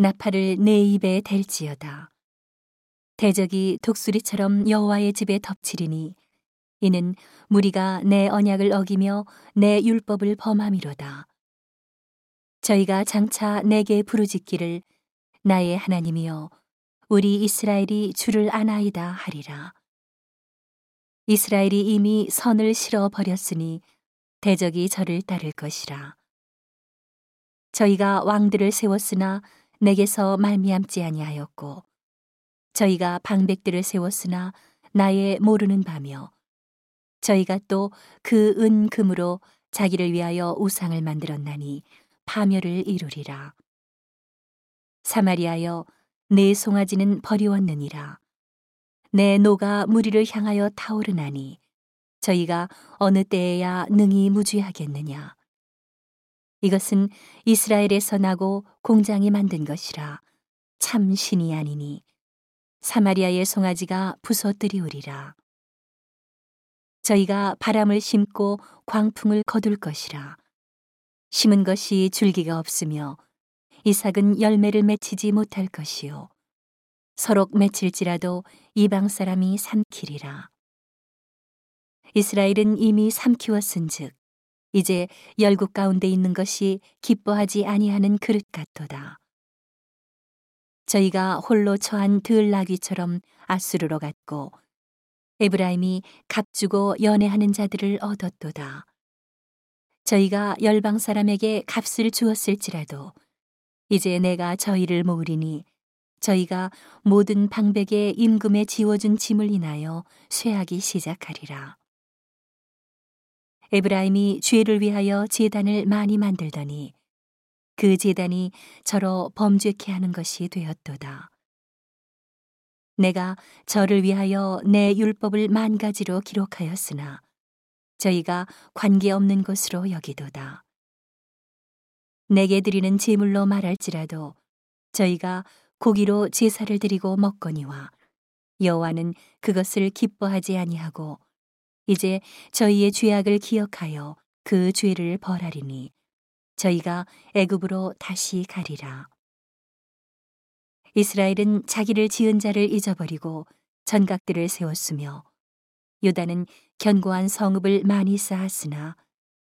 나팔을 내 입에 댈지어다. 대적이 독수리처럼 여호와의 집에 덮치리니 이는 무리가 내 언약을 어기며 내 율법을 범함이로다. 저희가 장차 내게 부르짖기를 나의 하나님이여 우리 이스라엘이 주를 아나이다 하리라. 이스라엘이 이미 선을 실어 버렸으니 대적이 저를 따를 것이라. 저희가 왕들을 세웠으나 내게서 말미암지 아니하였고 저희가 방백들을 세웠으나 나의 모르는 바며 저희가 또 그 은금으로 자기를 위하여 우상을 만들었나니 파멸을 이루리라. 사마리아여 내 송아지는 버리웠느니라. 내 노가 무리를 향하여 타오르나니 저희가 어느 때에야 능히 무죄하겠느냐. 이것은 이스라엘에서 나고 공장이 만든 것이라 참 신이 아니니 사마리아의 송아지가 부서뜨리우리라. 저희가 바람을 심고 광풍을 거둘 것이라. 심은 것이 줄기가 없으며 이삭은 열매를 맺히지 못할 것이요. 서로 맺힐지라도 이방 사람이 삼키리라. 이스라엘은 이미 삼키웠은즉 이제 열국 가운데 있는 것이 기뻐하지 아니하는 그릇 같도다. 저희가 홀로 처한 들나귀처럼 아수르로 갔고 에브라임이 값주고 연애하는 자들을 얻었도다. 저희가 열방 사람에게 값을 주었을지라도 이제 내가 저희를 모으리니 저희가 모든 방백의 임금에 지워준 짐을 인하여 쇠하기 시작하리라. 에브라임이 죄를 위하여 제단을 많이 만들더니 그 제단이 저로 범죄케 하는 것이 되었도다. 내가 저를 위하여 내 율법을 만 가지로 기록하였으나 저희가 관계없는 것으로 여기도다. 내게 드리는 제물로 말할지라도 저희가 고기로 제사를 드리고 먹거니와 여호와는 그것을 기뻐하지 아니하고 이제 저희의 죄악을 기억하여 그 죄를 벌하리니 저희가 애굽으로 다시 가리라. 이스라엘은 자기를 지은 자를 잊어버리고 전각들을 세웠으며 유다는 견고한 성읍을 많이 쌓았으나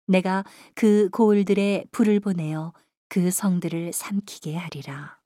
내가 그 고을들의 불을 보내어 그 성들을 삼키게 하리라.